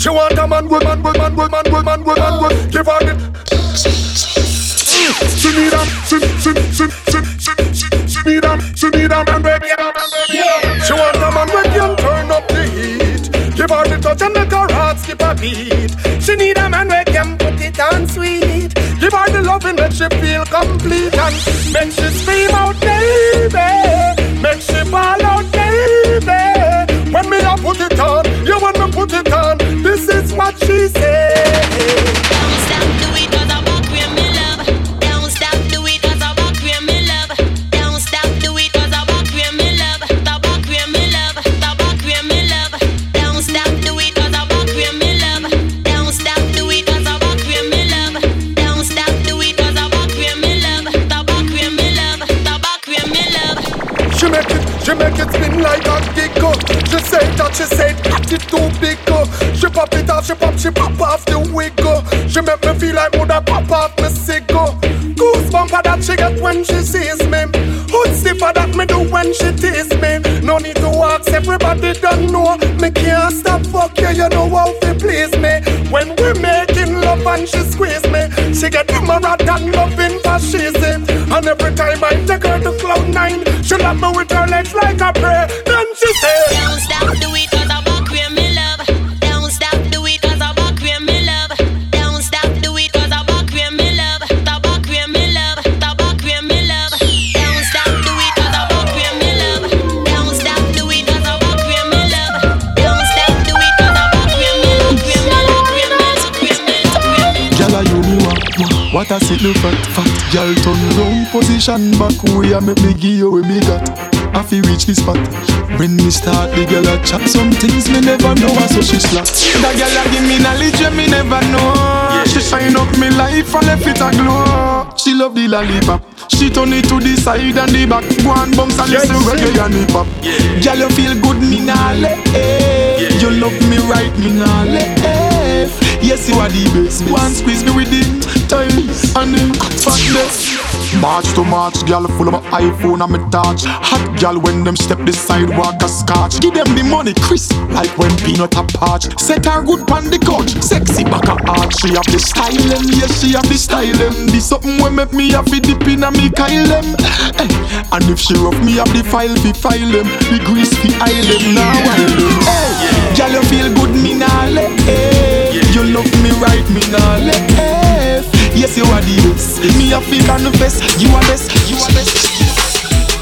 She want a man, good man, good man, good man, good man, good man, good. Give her it. She need a, she, she, she, she, she, she, she need a, she need a man, baby. She want a man who can turn up the heat. Give her the touch and make her heart skip a beat. She need a man who can put it on sweet. Give her the loving make she feel complete and make she scream out, baby. That she said, it too big go. She pop it off, she pop, she pop off the wig go. She make me feel like would I pop off me go. Uh. Goosebump that she get when she sees me. Hood stiffer that me do when she tease me. No need to ask, everybody don't know. Me can't stop fuck you, you know how to please me. When we making love and she squeeze me, she get emerald and loving fascism. And every time I take her to cloud nine, she love me with her legs like a prayer. What I see look fat, fat Girl turn round position back. Way I make me give you what me got. I feel reach this spot. When me start the girl a chat. Some things me never know so she slap That girl a give me knowledge me never know. Yeah. She shine up me life and left it a glow. She love the lollipop. She turn it to the side and the back. Go and bounce and listen reggae and hip hop. Yeah. Girl you feel good me nah let yeah. You love me right me nah let Yes you are the best. One squeeze me with it. and March to March, girl full of my iPhone and my touch. Hot girl when them step the sidewalk a scotch. Give them the money crisp like when peanut a patch. Set her good pan the couch, sexy back a arch. She have the style them, yes she have the style them. This something when make me have the dip in a me Kyle them. Hey. Eh, and if she rough me have the file fi file them, the grease fi aisle them now them. Hey, eh, girl you feel good me nah let. Hey. You love me right me nah let. Hey. Yes, you are the best. Me a feel the best. You are best. You are best.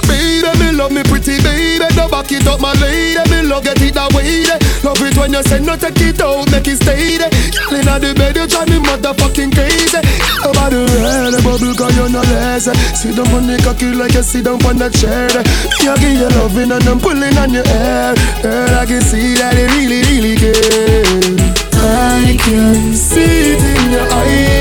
Baby, me love me pretty baby. Don't back it up, my lady. Me love get it that way. Love it when you say no, take it out, make it stay. Girl inna the bed, you drive me motherfucking crazy. The red bubble, cause you no less. Sit down on the cocky like you sit down on that chair. You give your loving and I'm pulling on your hair. Girl, I can see that it really, really care. I can see it in your eyes,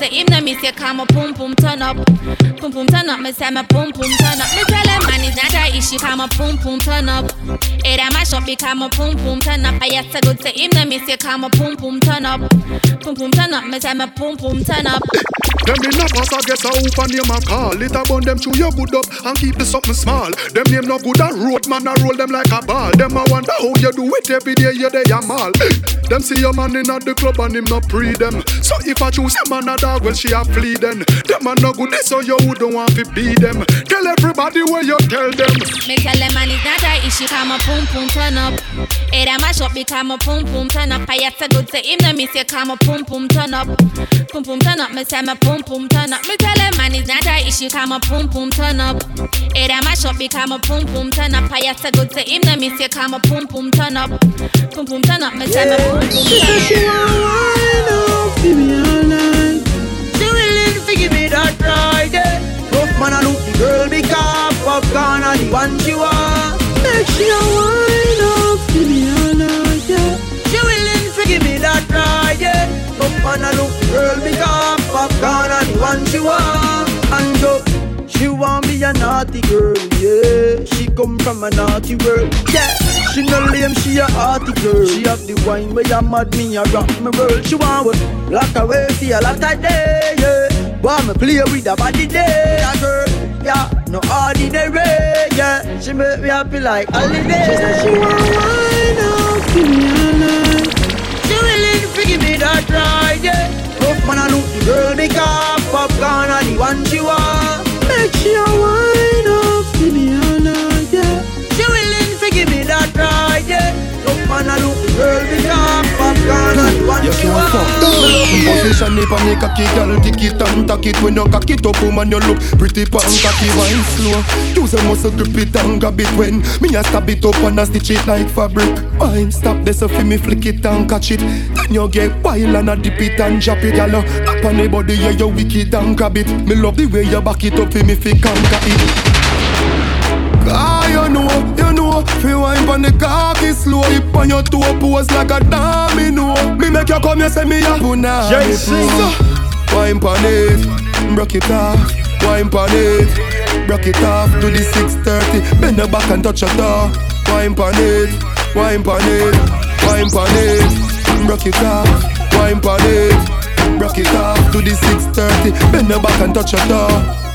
say him, no miss you, come a pum pum turn up. Pum pum turn up, me say me pum pum turn up. Me tell him man it's not a issue, come a pum pum turn up. Hey, that mash up, become a pum pum turn up. I get a good say him, no miss you, come a pum pum turn up. Pum pum turn up, me say me pum pum turn up. Them in a pass, I get a hoop and name a call. It a bun them chew your good up and keep the something small. Them name no good and road man, I roll them like a ball. Them I wonder how you do it every day, you they a mall. Them see your man in at the club and him not pre them. So if I choose a man a dog, well she a flee then. Them a no good, so you wouldn't want to be them. Tell everybody where you tell them. Me tell them man it's not a issue, come a pum pum turn up. Hey, that mash up, become a pum pum turn up. I get a good say him, no miss you, come a pum pum turn up. Pum pum turn up, me say me pum pum turn up. Me tell them man it's not a issue, come a pum pum turn up. Hey, that mash up, become a pum pum turn up. I get a good say him, no miss you, come a pum pum turn up. Pum pum turn up, me say me pum pum She said she wanna wind up, give one she want. Make she a wind up, give me all night, yeah. She willing to give me that ride, yeah. Rough man, I look girl because popcorn are the one she want. And go She want be a naughty girl, yeah. She come from a naughty world, yeah. She no lame, she a hearty girl. She have the wine where you mad me, a rock me world. She want what lock away for a lot of day, yeah. But me play with a body day, a girl, yeah. No ordinary, yeah. She make me happy like holiday. She said she want wine up, give me a night. She willing to give me that ride, yeah. Rough man, I look the girl, the car, popcorn, and the one she want. Make she a wine up, give me a night, yeah. She willing to give me that ride, yeah. I look girl, car, popcorn, and the one. You can't want. Position it on the cocky girl Tick it and tack it. When you cock it up woman you look pretty pan cocky wine slow. Use a muscle grip it and grab it When me a stab it up and a stitch it like fabric. Wine stop this so fi me flick it and catch it. Then you get wild and a dip it and drop it Y'all up on the body yeah you wicked and grab it. Me love the way you back it up fi me fi conquer it. You you know Fi wine pon the cocky slow Hip on your toe pose like a domino. Me make you come, you say me a punani JC. So, Wine pon it, broke it off. Wine pon it, broke it off To the 630, bend the back and touch your toe Wine pon it, wine pon it Wine pon it, broke it off. Wine pon it, broke it off To the 630, bend the back and touch your toe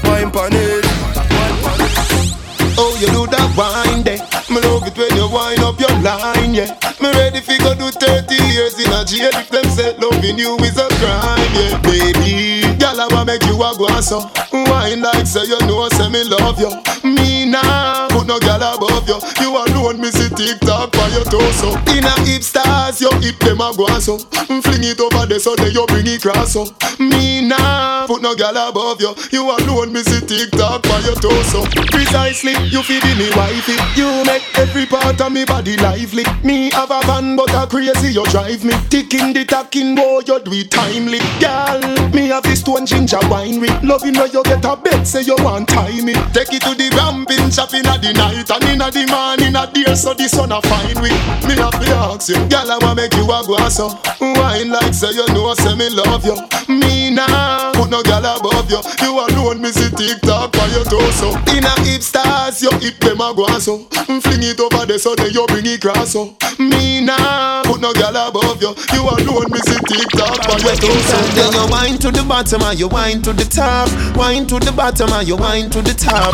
Wine pon it, wine pon it Oh, you do that wine there. Me love it when you wind up your line, yeah. Me ready fi go do 30 years in a jail if them say loving you is a crime, yeah. Baby, girl, I wanna make you a go so. Wine like say you know, say me love you. Me nah, put no girl above you. You alone, me see TikTok for your torso. In a hip stars, your hip them a go so. Fling it over there so then you bring it cross so. Me nah, put no gal above you. You alone, me see TikTok by your torso. Precisely, you feed me wifey. You make every part of me body lively. Me have a van, but a crazy you drive me. Ticking the tacking, boy, you do it timely. Girl, me have this stone ginger winery. Loving where you get a bed, say you want tie me. Take it to the ramping shop in the night and in the morning a dear, so the sun a fine with. Me have to ask you, girl, I wanna make you a go so. Wine like say you know, say me love you. Me nah, put no girl above you. You alone, me see TikTok for your torso. In a hip stars, your hip them a go so. Mm, fling it over there so then you bring it cross so. Me nah, put no girl above you. You alone, me see TikTok for your torso. Then you wine to the bottom and you wine to the top. Wine to the bottom and you wine to the top.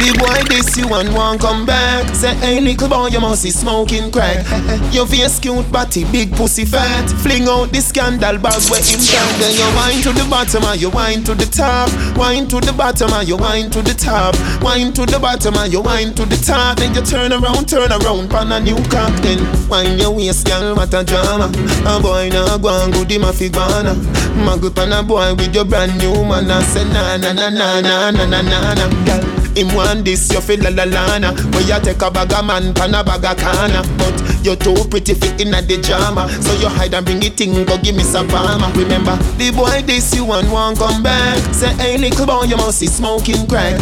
The boy this you and want come back. Say hey little boy you must be smoking crack. Your face cute body big pussy fat. Fling out the scandal bag where him down. Then you wine to the bottom and you wine to the top. Wine to the bottom and you wine to the top. Wine to the bottom and you wine to the top. Then you turn around, turn around, pan a new cock. Then wine your waist, girl, what a drama. A boy now go and good him a figana. Mag pan a boy with your brand new man. I say na na na na na na na na na. Girl, him want this, you feel la la la na. When you take a bag of man, pan a bag of canna. But you too pretty fit in a the drama. So you hide and bring it in, go give me some farmer. Remember, the boy this you and want come back. Say, hey little boy, you must be smoking crack.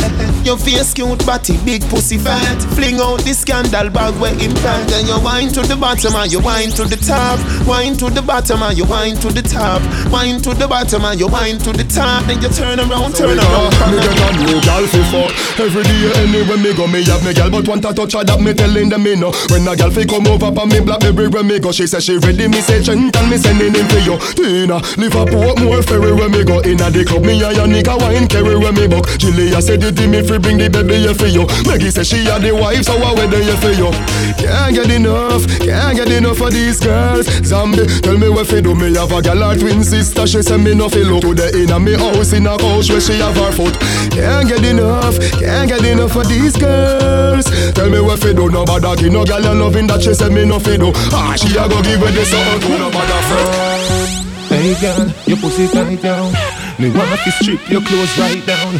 Your face cute body, big pussy fat. Fling out the scandal bag where impact. Then you wine to the bottom and you wine to the top. Wine to the bottom and you wine to the top. Wine to the bottom and you wine to the top. Then you turn around, turn around. Me get a new gal fi fuck Every day anywhere me go me have me gal But want a touch that me telling them me no. When a gal fi come over pa me black everywhere me go She say she ready me say Trenton me sending him for you. Tina Liverpool more ferry where me go. Inna the club me a your nigga wine carry where me buck. Julia said you me free bring the baby here for you. Maggie say she a the wife so I wedding here for you. Can't get enough, can't get enough of these girls. Zombie tell me what fi do me have a gal her twin sister. She say me no fi look to the inna me house in a couch where she have her foot. Can't get enough, can't get enough of these girls Tell me what fi do no bother give no gal a loving that she say me no fi do Ah she a go give her the something to no bother friend Hey girl, your pussy tight down. Me want to strip your clothes right down.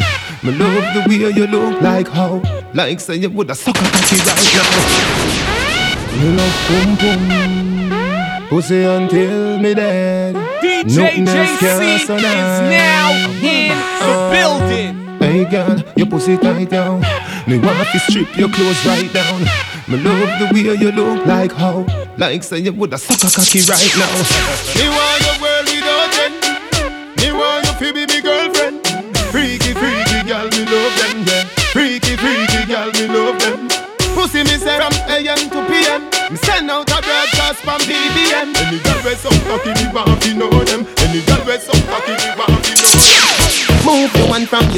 Me love the way you look like how, like say you woulda suck a cocky right now. You love pum pum, pussy until me dead. DJ Nothing else JC is now in the building. Hey girl, your pussy tight down. Me want to strip your clothes right down. Me love the way you look like how, like say you woulda suck a cocky right now. Me want your world without end. Me want your fi be me girlfriend. Freaky, freaky girl, me love them. Yeah. Freaky, freaky girl, me love them. Pussy me say from AM to PM. Me send out a broadcast from BBM. Any girl with some cocky, me want to know them. Any girl with some cocky, me want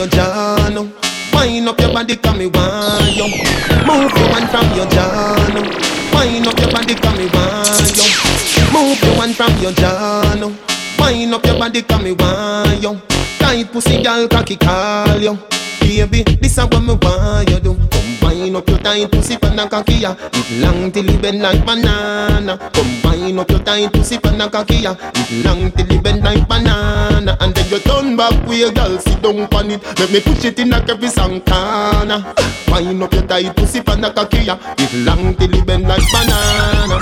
your jaw now. Wind up your body, come me want you. Move your hand from your now. Wind up your body, come me want you. Move your hand from your now. Wind up your body, come me want you. Tight pussy, girl, cocky call you. Baby, this is what me want you do. Come wind up your tight pussy pan a cocky ya. It long till it bend like banana. Come wind up your tight pussy pan a cocky ya. It long till it bend like banana. And then you turn back your girl, sit down on it. Let me push it in a every corner. Wind up your tight pussy pan a cocky ya. It long till it bend like banana.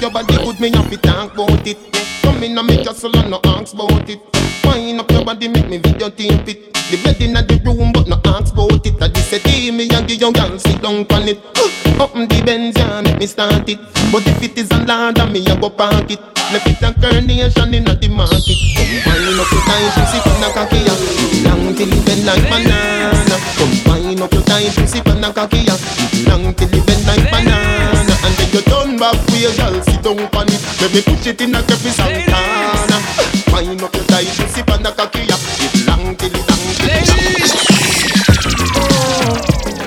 Your body good, me have to talk about it. Come in and make soul and no ask about it. Wind up your body, make me video tape it. The bed in the room, but no ask about it. I just say, me and give your girl sit down on it. Open the Benz, yeah, make me start it. But if it is a land, me I go park it. Left it a carnation in the market. Wind up your time, you see from the cocky, yeah. Long till it bend like banana. Wind up your time, you see from the cocky, yeah. Long till it bend like banana. And then you turn back with your girl, sit down on it. Let me push it in a crevice Santana. Wind up your tight, you see from the cocky, yeah. It long till it long till it long. Oh,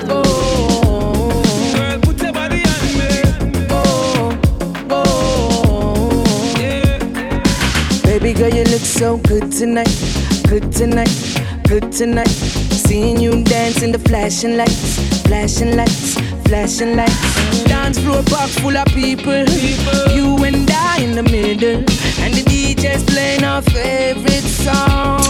oh. Girl, put your body on me. Oh, yeah. Baby girl, you look so good tonight, good tonight, good tonight. Seeing you dance in the flashing lights, flashing lights, flashing lights. Dance floor box full of people, you and I in the middle, and the DJ's playing our favorite song.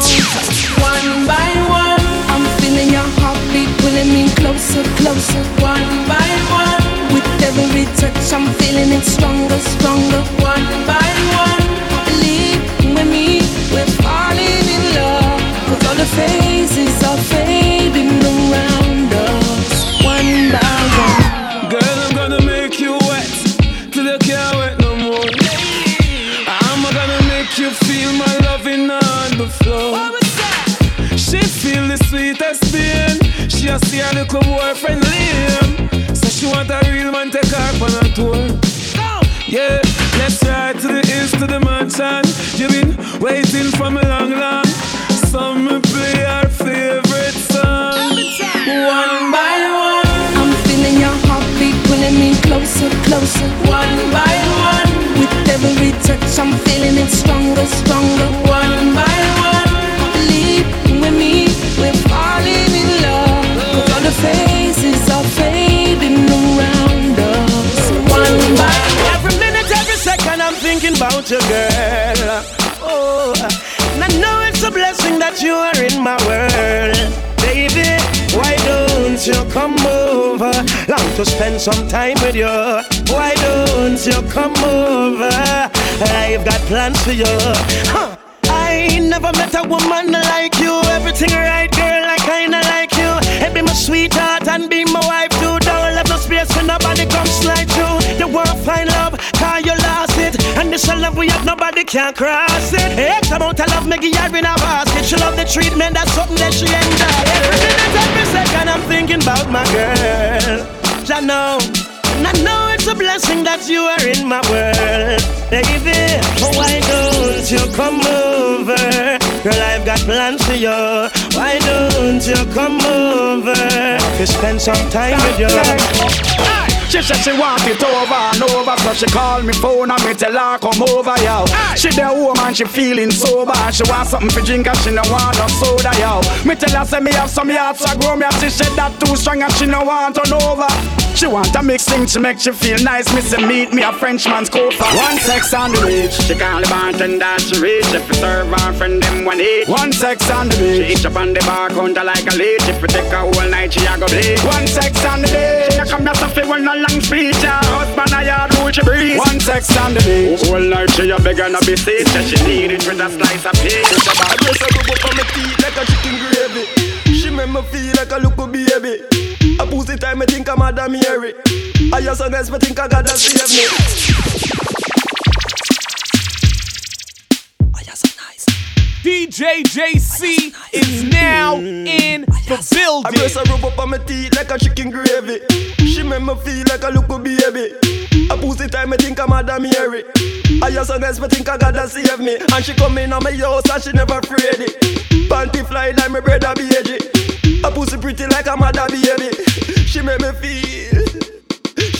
One by one, I'm feeling your heartbeat pulling me closer, closer. One by one, with every touch, I'm feeling it stronger, stronger. One by one, believe with me, we're falling in love. Cause all the phases a see her little boyfriend Liam. So she want a real man take her on a tour. Yeah, let's ride to the east to the mansion. You been waiting for me long, long. So girl. Oh, and I know it's a blessing that you are in my world, baby. Why don't you come over? Long to spend some time with you. Why don't you come over? I've got plans for you. Huh. I never met a woman like you. Everything right, girl. I kinda like you. Be my sweetheart and be my wife too. Don't let no space for nobody come slide through. You won't find love, cause you lost it. A love we have, nobody can cross it. X amount of love, make her in a basket. She love the treatment, that's something that she enjoy. Every minute, every second, I'm thinking about my girl. I know. And I know it's a blessing that you are in my world, baby. Oh, why don't you come over? Girl, I've got plans for you. Why don't you come over? To spend some time with you. She said she want it over and over So she call me phone and me tell her come over, yo. She the woman, she feeling sober She want something for drink and she no want no soda, yo. Me tell her say me have some yards to grow me and She said that too strong and she no want turn over. She want a mix thing to make she feel nice Me say meet me a Frenchman's Cove One sex on the beach She call the bartender, she reach If you serve her friend, them one eat. One sex on the beach She itch up on the bar counter like a leech. If you take her whole night, she a go bleed. One sex on the beach She come here so fi well no long speech Her husband a yard road she breathe One sex on the beach Whole night she a beg and a beseech Say she need it with a slice of peach I dress her up on my teeth like a chicken gravy. She make me feel like a little baby. A pussy time, I think I'm Madam Mary. I just so nice, but think I gotta save me. DJ JC is now in the building. I dress building. her up on my teeth like a chicken gravy. She make me feel like a little baby. A pussy time, me think I'm Madam Mary. I just guess me think I gotta save me. And she come in on my house and she never afraid it. Panty fly like my brother baby. A pussy pretty like a mother baby. She make me feel.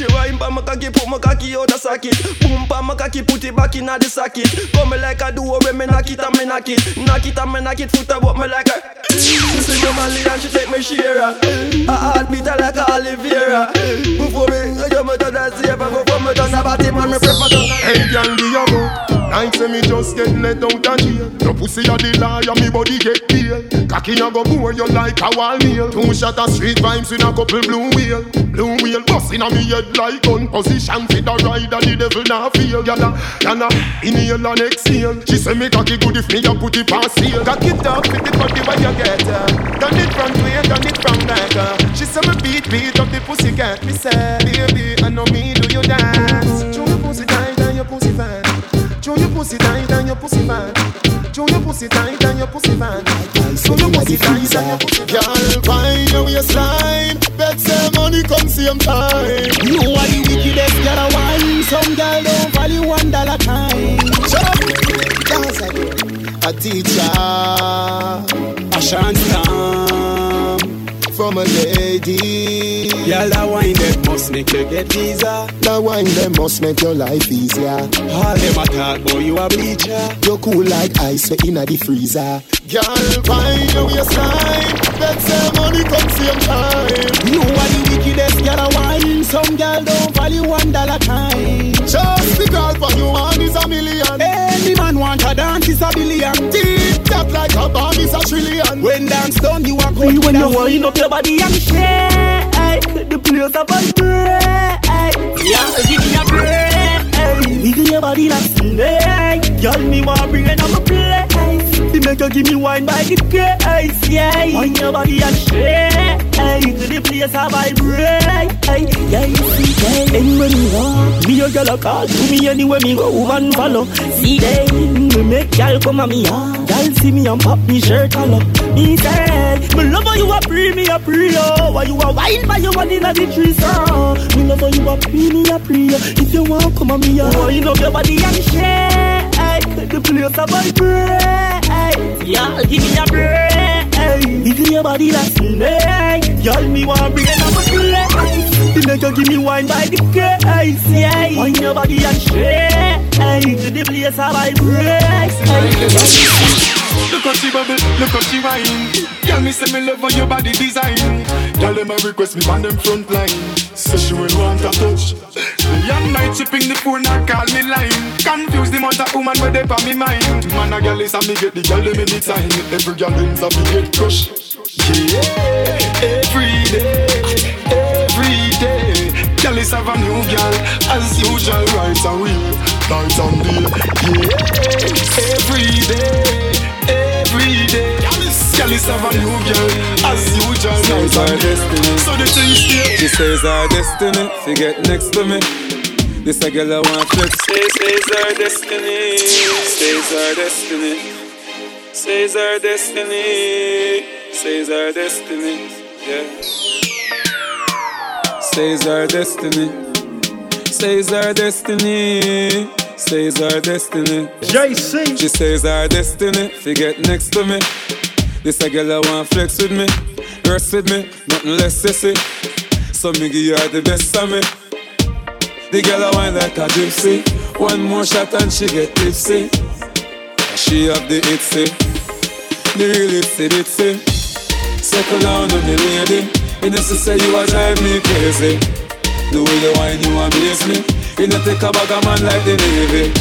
She wine pa my cocky, put my cocky out the socket. Boom pa my cocky, put it back in the socket. Come me like a duo when me knock it and me knock it, knock it and me knock it. Foot about me like a. She see me Mali and she take me share. A heartbeat a like a Oliveira. Before me, you me done a save. Before me done a body man, me done a. Hey, girl, do you go? Like say me just get let out of jail. Your pussy a the liar, me body get pale. Cocky a go bore you like a wall nail. Two shot of street vibes with a couple blue wheel. Blue wheel busting on me head like gun position. Fit the ride and the devil now feel. Yana, yana, inhale and exhale. She say me cocky good if me a put it past here. Cock it up, fit it body where you get uh. Done it front way, done it from back uh. She say me beat, beat up the pussy cat Me say, baby, I know me do you dance Show your pussy tight and your pussy fat Show your pussy tight and your pussy fat Show your pussy tight and your pussy fat Show your pussy tight and your pussy fat Girl, find your waistline. Bet say money come same time. You are the wickedest girl I want. Some girl don't value one dollar time. Gaza, a teacher A shantam. from a lady. Girl, that wine that must make you get visa. That wine them must make your life easier. All them a talk boy, you a bleacher. You cool like ice so inna the freezer. Girl, find your waistline. Bet say money come same time. You are the wickedest girl I want. Some girl don't value one dollar time. Just the girl for you one is a million. Any man want a dance is a billion. Deep tap like a bomb is a trillion. When dance done, you are good. When you wind up your body and shake, the place a vibrate. Yeah, give me a break. Wiggle your body like snake. Girl, me want bring it on my place. Make you give me wine by the case. Yeah, wind your body and shake. To the place a vibrate. Yeah, you see, yeah. Anywhere me walk, me a girl a call to me anywhere me go, woman follow. See they, me make girl come at me yard. Girl see me and pop me shirt collar. Me say, me love how you a pre me a pre oh. Why you a wine by your one inna the tree so. Me love how you a pre me a pre oh. If you want come at me yard, wind up your body and shake. The place a vibrate. Yeah, give me a break. Wiggle your body like snake. Y'all me want bring it up a place. The make you give me wine by the case. Yeah, wind your body and shake. To the place a vibrate. Look how she bubble, look how she whine. Tell me say me love on your body design. Tell them I request me on them front line. Say she will want a touch. The young night she ping the phone and call me line. Confuse the mother woman where they on me mind. Man a girl is a me get the girl them anytime. Every girl ends up me get crushed. Yeah, every day, every day. Girl is have a new girl as usual right away, night and day. Yeah, every day. Girl is have a new girl as usual night and day. So the thing stay. She says our destiny, fi get next to me. This a girl I want flex. Say, says our destiny, says our destiny, says our destiny, says our destiny. Yeah. Says our destiny, says our destiny, says our destiny. JC. She says our destiny, fi get next to me. This a girl I want flex with me, rest with me, nothing less sissy. So me give you all the best of me. The girl I wine like a gypsy. One more shot and she get tipsy. She have the itsy, the real itsy bitsy. Settle down on me lady. You know say you a drive me crazy. The way you wine you amaze me. You know take a bag of man like the navy.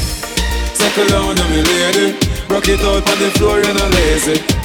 Settle down on me lady. Rock it out on the floor you no lazy.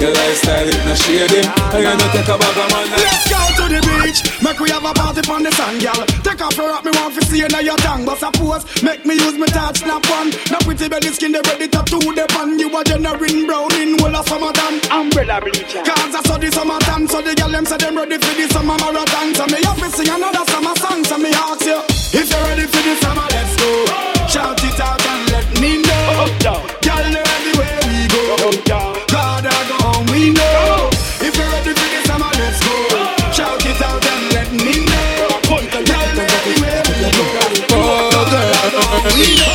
Your lifestyle it no shady. And you know take a bag of man Let's go to the beach, make we have a party on the sand, girl. Take off your rock, me want to see you now your tongue. But suppose, make me use my touch, snap one. Now pretty belly skin, they ready to do the pan. You a generating brown in whole of summertime. Umbrella bleacher. Cause I saw the summertime, so the girl them say them ready for the summer marathon. So me have to sing another summer song, so me ask you, if you're ready for the summer, let's go. Shout it out and let me know. Up down, girl, anywhere we go. Up down, God, I go home, we know. If you're ready for this, summer, let's go. Ah. Shout it out and let me know. Know anywhere we go. Oh, God, I go home, we know.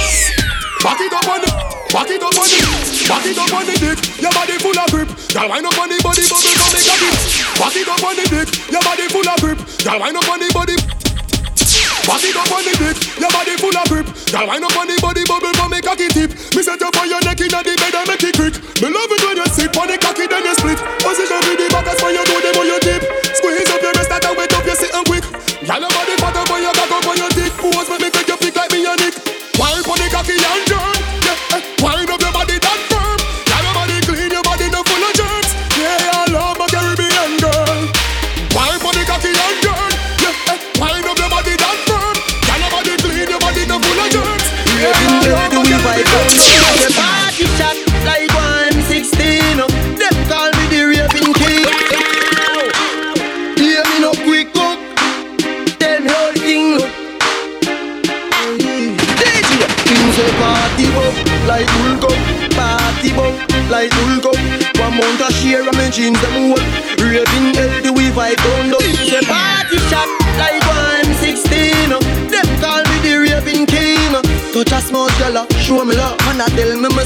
Back it up on the, back it up on the, back it up on the dick. Your body full of grip. Girl, wind up on the body, bubble, come make a dip. Back it up on the dick. Your body full of grip. Girl, wind up on the body. Back it up on the dick, your body full of grip. Girl, wind up on the body, bubble, come make a tip. Me set you for your neck inna the bed and make it quick. Me love it when you sit on the cocky, then you split. Position with the back, as when you do them on your tip. Squeeze up your wrist, that wet up, you sitting quick. Girl, your body fat up on your cock up on your dick. Pose, make me take your flick like me and Nick. Wipe on the cocky and germs. Yeah, I love my Caribbean girl.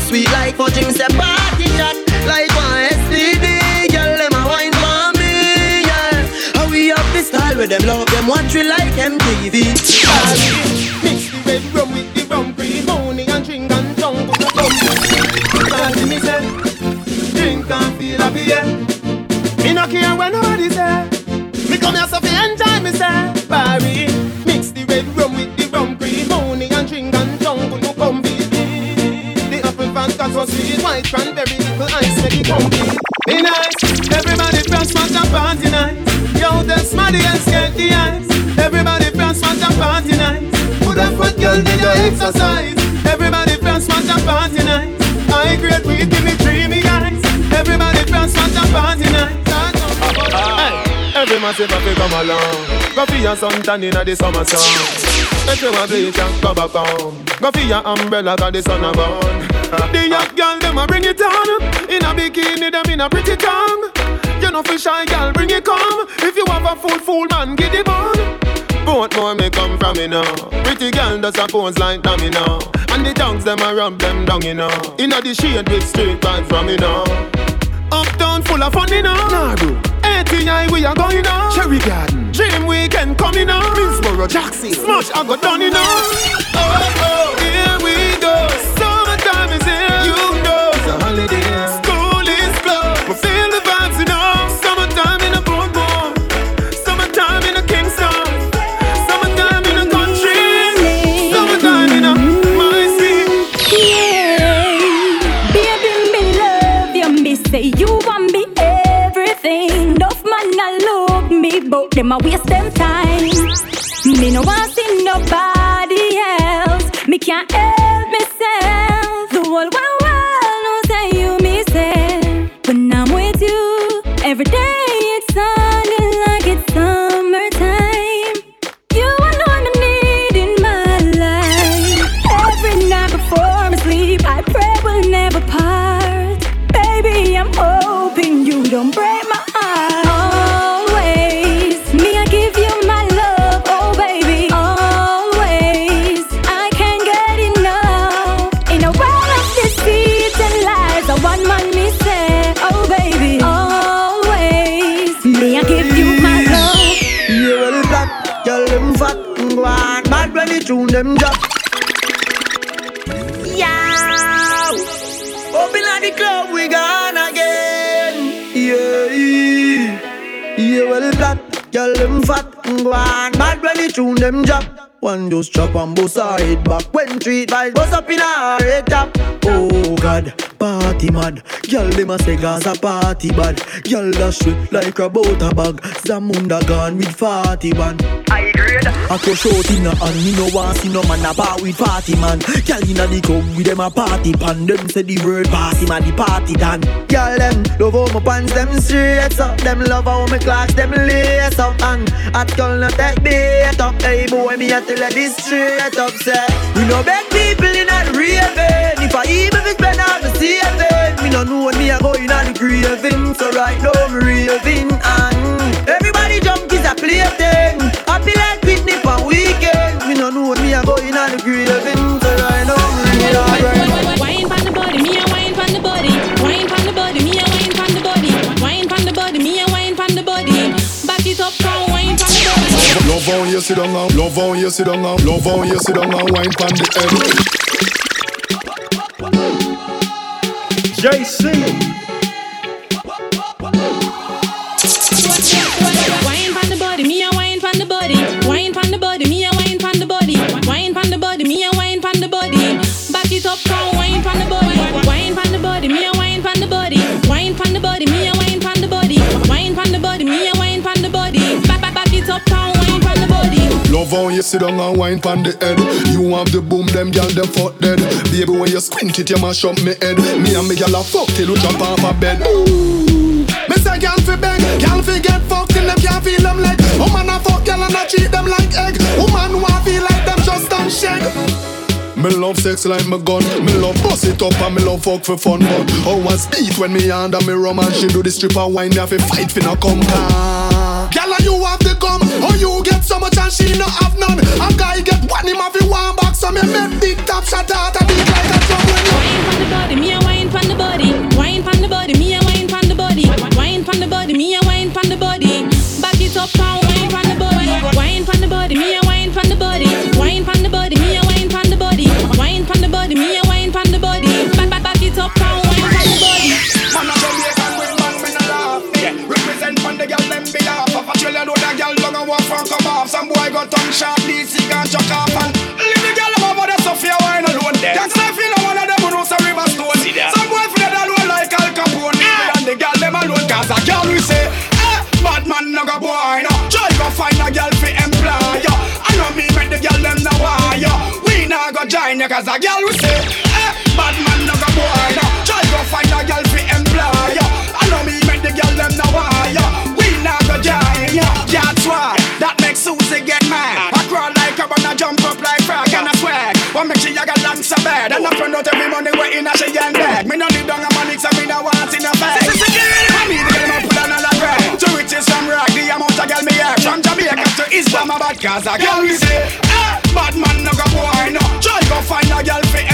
Sweet like fudging. Say party shot like one STD. Girl, them a wine for me, yeah. How we up this style with them love them watch we like MTV. White cranberry little ice make it. Comfy Be nice Everybody press smash and party night. Yo, that's smarty and get the ice Everybody press smash and party night. Put a foot girl did your exercise Hey, Every massive come along Go for your suntan inna the summer sun. Make you a bleach go back home Go for your umbrella cause the sun a burn. The young girl them a bring it on. In a bikini them in a pretty tongue. You know for shy girl bring it come. If you have a full fool man get it on Both more me come from me now Pretty girl does a pose like dummy now And the dogs them a rub them down you know. Inna the shade with straight vibe from me now Uptown full of fun, you know. Naru. ATI, we are going on. Cherry Garden. Dream Weekend coming on. Minsboro, Jackson. Smash, I got done, you know. Oh, oh, oh. But them a waste them time. Me no want see nobody else. Me can't help tune them drop. One just chop and bust her head back When treat vibes bust up in her head top Oh God, party mad Girl dem a say Gaza party bad. Girl dash it like a butter bag. Zamunda gone with 41 I grade. I crush out in a hand Me no want see no man a bar with party man. Girl inna the club with them a party pan. Them say the word party man the party done. Girl them love how my pants them straight up. Them love how my clocks them lace up. And hot girl not take bait up. Hey boy me a tell her this straight up say We no beg people in a raving If I even fi spend all the saving Me no know when me a go in a the craving So right now me raving and Everybody jump is a plaything Happy like picnic on weekend Me no know when me a go in a the craving So right now me raving Wine pon the body, me a wine pon the body. Wine pon the body, me a wine pon the body. Wine pan the body, me a wine pan the body Back it up, come wine from the body. Love how you sit down, and- love how you sit down, and- love how you sit down and wine pon the head. JC. Love how you sit down and wine pon the head. You have the boom, them gyal them fuck dead. Baby, when you squint it, you mash up me head. Me and me gyal a fuck till we jump off a bed. Ooh. Me say gyal fi beg, gyal fi get fucked till them can't feel them leg. Woman a fuck gyal and a treat them like egg. Woman want feel like them just don't shake. Me love sex like my gun. Me love bust it up and me love fuck for fun. But how was beat when me under me rum and she do the stripper wine? Me have to fight no come car. Gyal and you have the gum, or you get so much and she no have none. A guy get one him have the one box, so me make big top shot out a beat like a drum. Wine pon the body, me a wine pon the body. Wine pon the body, me a wine pon the body. Wine pon the body, me a wine pon the body. Back it up, come wine pon the body. Wine pon the body, me a wine pon the body. Wine pon tongue sharp, sick and chuck off and leave the girl over there so fear wine alone. Can't say feel no one of them who knows a river stone. Some boy feel that alone like Al Capone. It and the girl them alone 'cause a girl we say, eh, bad man no go boy no. Try go find a girl fi employ ya. I know me make the girl them no wire. We nah go join ya 'cause a girl we she a got long so bad? And I front out every money way in a she young bag. Me no need down a money, so me no want in a bag. I me the girl me pull on a grab. To riches from rock, the amount of girl me have. From Jamaica to Islamabad, cause a girl we say, eh, bad man no go boy no. Try go find a girl fi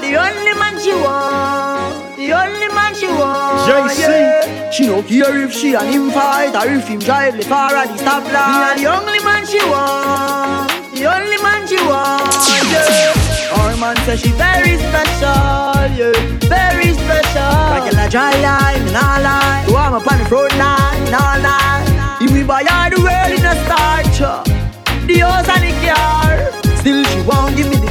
are the only man she want. The only man she want. JC. yeah. She no care if she and him fight or if him drive the car at the stoplight. Me a the only man she want. The only man she want. Yeah. Our man say she very special. Yeah. Very special. Like a dry line, me nah lie. So I'm up on the front line, nah lie. If we buy her the world in a starch. The house and the car. Still she won't give me the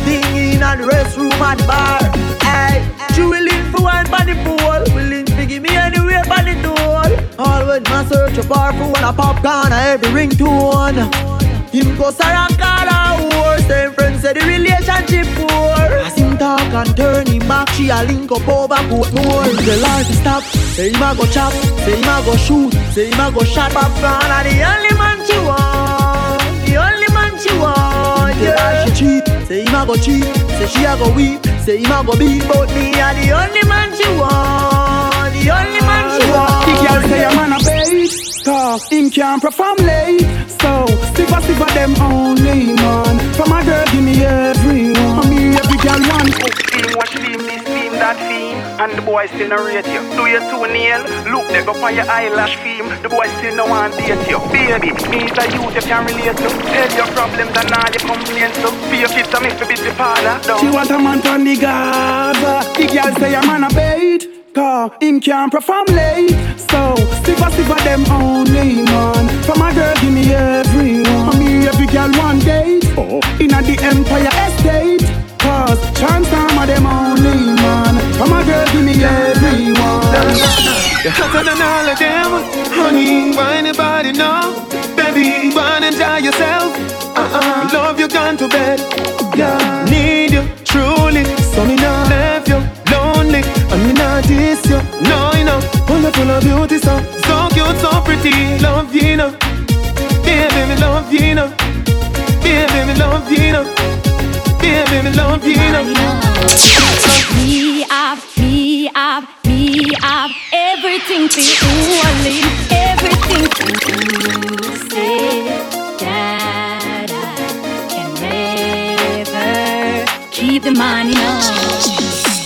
in and the restroom and bar. Hey, she willing for one by the pool, willing to give me anywhere by the door. Always my search for bar for one a popcorn and every ringtone. Him go around call her whore, same friends say the relationship poor. As him talk and turn him back, she a link up over put more. The life stop, say him a go chop, say him a go shoot, say him a go shot. Popcorn and the only man she want, the only man she want. Yeah, she cheat, say him a go cheat, say she a go weep, say him a go beat, but me a the only man she want, the only man she want. The girl say a man a bait. Cause him can't perform late. So stick a them only that team And the boy still not rate you. Do your two nail Look they go on your eyelash film The boy still no want date you. Baby, me is a youth you can relate to. Tell your problems and all your complaints to. For your kids to me to be the father She want a man from the Gaza The girl say a man a bait. Cause him can't perform late. So stick a stick them only man. From a girl give me everyone. For Me every girl one date. Oh. In a the Empire Estate. Cause chance time of them only You're hotter than all of them Honey, why anybody know? Baby, why enjoy yourself? Uh-uh, love you gone to bed Yeah, need you, truly So me not left you lonely And me not diss you, no, you know Wonderful of beauty, so, so cute, so pretty Love you, know Baby, me love you, know Baby, me love you, know Baby, me love you, know Me have, me we have everything to Need everything to say that can never keep the money on.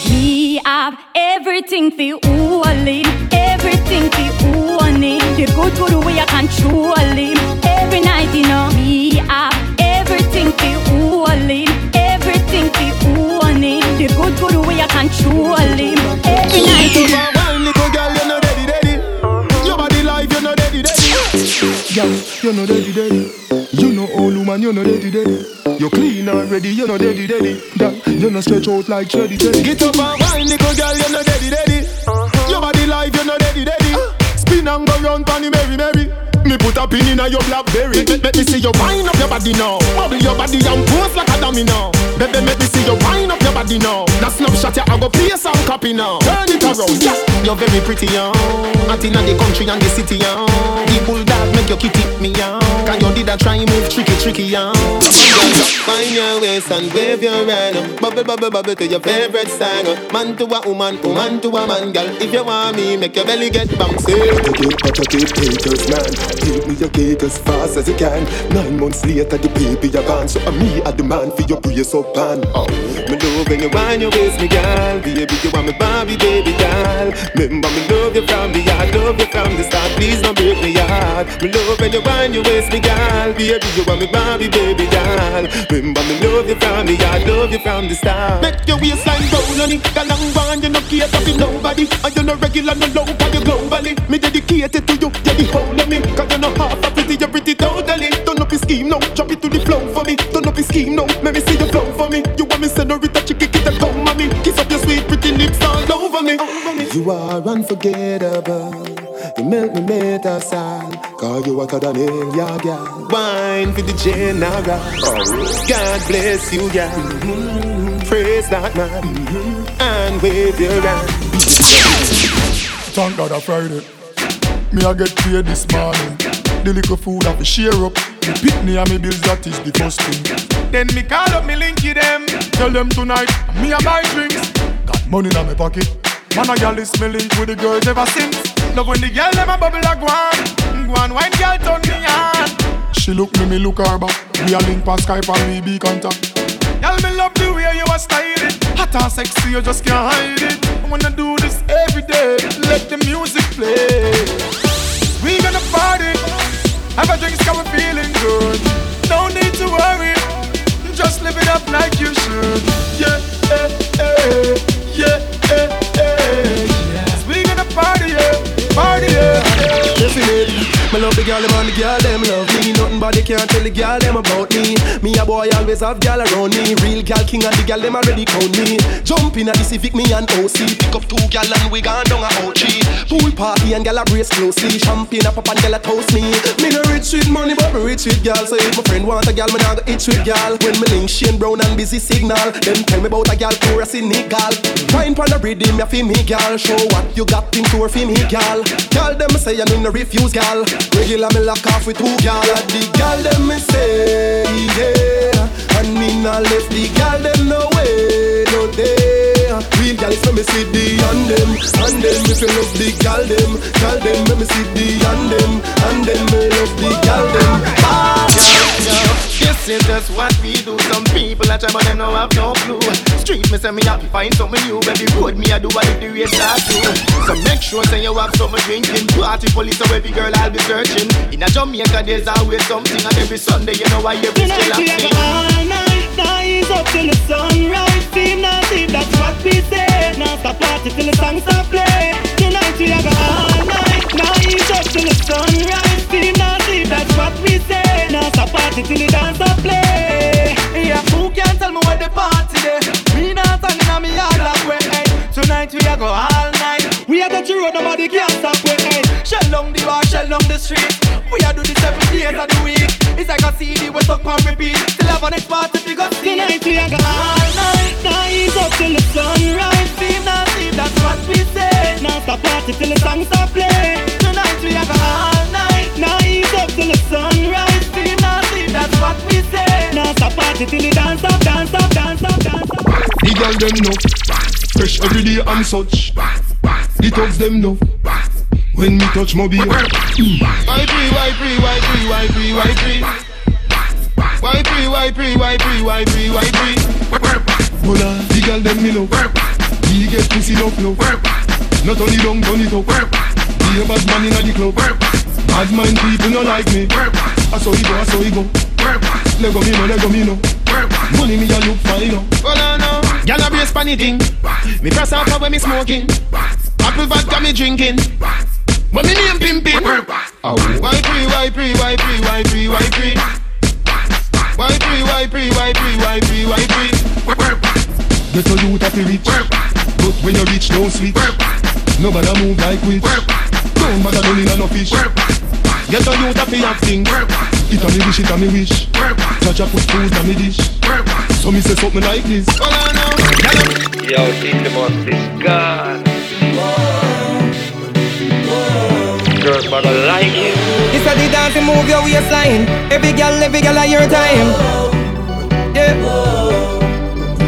We have everything to only everything to only the good good way I control it. You know daddy daddy. You clean already, You're know daddy daddy. That you know stretch out like Teddy Teddy. Get up and wine, little girl, you're know daddy daddy. Uh-huh. Your body life, you know daddy daddy. Uh. Spin and go round, panny merry merry. Me put a pin in a your blackberry. Let me see you wind up your body now. Bubble your body and pose like a dummy now. Baby, make me see you wind up your body now. That snapshot, yeah, I go play some copy now. Turn it around, yeah. You're very pretty, young. Out in the country and the city, young. The bulldog make your kitty me, young. Can you did a try move tricky, tricky, young. Find your waist and wave your hand. Bubble, bubble, bubble to your favorite song. Man to a woman, woman to a man, girl. If you want me, make your belly get bouncy. Take it, but you keep haters, man. Take me your cake as fast as you can. Nine months later, the baby you born. So I'm me at the man for your brace up pan. Oh, me love when you wind your waist, me girl. Baby, you want me Barbie, baby girl. Remember me love you from the heart, love you from the start. Please don't break me heart. Me love when you wind your waist, me girl. Baby, you want me Barbie, baby girl. Remember me love you from the heart, love you from the start. Make your waistline roll on it, girl and one you no care to nobody. And you no regular, no low, you globally. Me dedicated to you, yeah the whole of me. Cause you know half of pretty, you're pretty totally. Turn up your scheme now, drop it to the flow for me. Turn up your scheme now, let me see you flow for me. You want me senorita, chicky, get a come on me. Kiss up your sweet pretty lips all over me. You are unforgettable. You make me metasal. Cause you hotter than hell, yeah, girl. Wine for the general. God bless you, girl. Mhm. Praise that man. And wave your hand. Thank God I Friday. Me I get paid this morning. The little food I fi share up. Me pitney and me bills that is the first thing. Then me call up me linky them. Tell them tonight me a buy drinks. Got money in my pocket. Man a girl is me link with the girls ever since. Love when the girl a bubble a go on. Go on wine girl turn me on. She look me, me look her back. We a link on Skype and we be contact. Girl, me love the way you are styling. Hot and sexy, you just can't hide it. I wanna do this every day. Let the music play. We gonna party. Have a drink, cause we're feeling good. No need to worry. Just live it up like you should. Yeah, eh, eh, yeah, eh, eh, yes. We gonna party, yeah, party, yeah. yeah. Definitely, me love the girl them and the girl them love me. Nothing but they can't tell the girl them about me. Me a boy always have girl around me. Real girl king and the girl them already count me. Jump in a the Civic me and OC. Pick up two girl and we gone down a OG. Pool party and girl a brace closely. Champagne a pop and girl a toast me. Me no rich with money but me rich with girl. So if my friend want a girl, me nah go itch with girl. When me link Shane Brown and busy signal, them tell me about a girl chorus in Negril. Wine pon the rhythm, ya fi me girl. Show what you got into her fi me girl. Girl them say you no refuse girl. Regular me lock off with two girl. And the girl them me say yeah, and me nah left the girl them no way no day. Real is let me see the and them, and them if you love the girl them, girl them let me see the and them, and them me love the girl them. Ah, This is just what we do. Some people a try but them no have no clue. Street me say me have to find something new. Baby road me a do what if the race start to. So make sure say you have something drinking. Party police so every girl I'll be searching. In a Jamaica there's always something and every Sunday you know why every still Tonight we happening. go all night, night up till the sunrise. Seem not if that's what we say. Now stop party till the songs stop play. Tonight we go all night, night up till the sunrise. Seem that's what we say. Now stop party till the dance stop play. Yeah, who can tell me where the party day? We not hanging on me yard like way. Hey. Tonight we a go all night. We a go to road, nobody can stop way. Hey. Shell down the bar, shell down the street. We a do the seven days of the week. It's like a CD we stuck on repeat. Still have a next party we go see. Tonight we a go all night, night up till the sunrise. Seem not if that's what we say. Now stop party till the songs stop play. Tonight we a go all night, night up till the sunrise. Seem not if that's what we say. Now stop party till the dance stop, dance stop, dance stop, dance stop. The girl them know Fresh every day and such The thugs them know When me touch mobile Why free, why free, why free, why free, why free? Why free, why free, why free, why free, why free? Hola, the girl them me love He get pussy love love Not only down, turn it up Be a bad man inna the club Bad mind people no like me I saw he go, I saw he go Lego me no, Lego me no Money me a look fine no Hold on now. Y'all a brace pan thing. Me press off when me smoking. Apple vodka me drinking. But me name pimpin'. Oh. Why pre, why pre, why pre, why pre, why pre? Why pre, why pre, why pre, why pre, why pre? Get a youth happy rich, but when you rich don't sweet. Nobody move like we. Don't matter no in no fish. Get a youth happy acting. It a me wish, it a me wish. Judge put food on me dish. So me say something like this. Yo, this must be gone. Girls but I like it. This a the dance move your waistline. Every girl, every girl at your time. Yeah.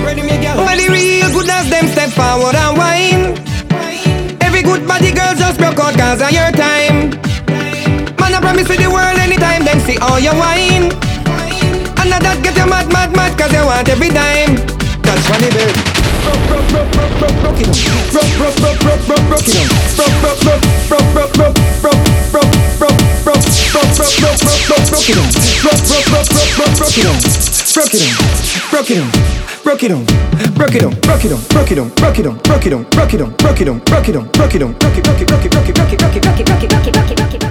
Ready me girl. Well, the real good as them step forward and whine. Every good body girl just broke out cause of your time. Promise you the world anytime them see all your wine. And that get you mad, mad, mad cause you want every dime. That's funny, babe. Broke, broke, broke, broke, broke, broke it on. Broke, broke, broke, broke, broke, broke it on. Broke, broke, broke, broke, broke, broke, broke, broke, broke, broke, broke, broke, broke, broke, broke, broke it on. Broke, broke, broke, broke, it on. Broke it on. Broke it on. Broke it on. Broke it on. Broke it on. Broke it on. Broke it on. Broke it on. Broke it on. Broke it on. Broke it on. Broke it on. Broke it, broke it, broke it, broke it, broke it, broke it, broke it, broke it, broke it, broke it.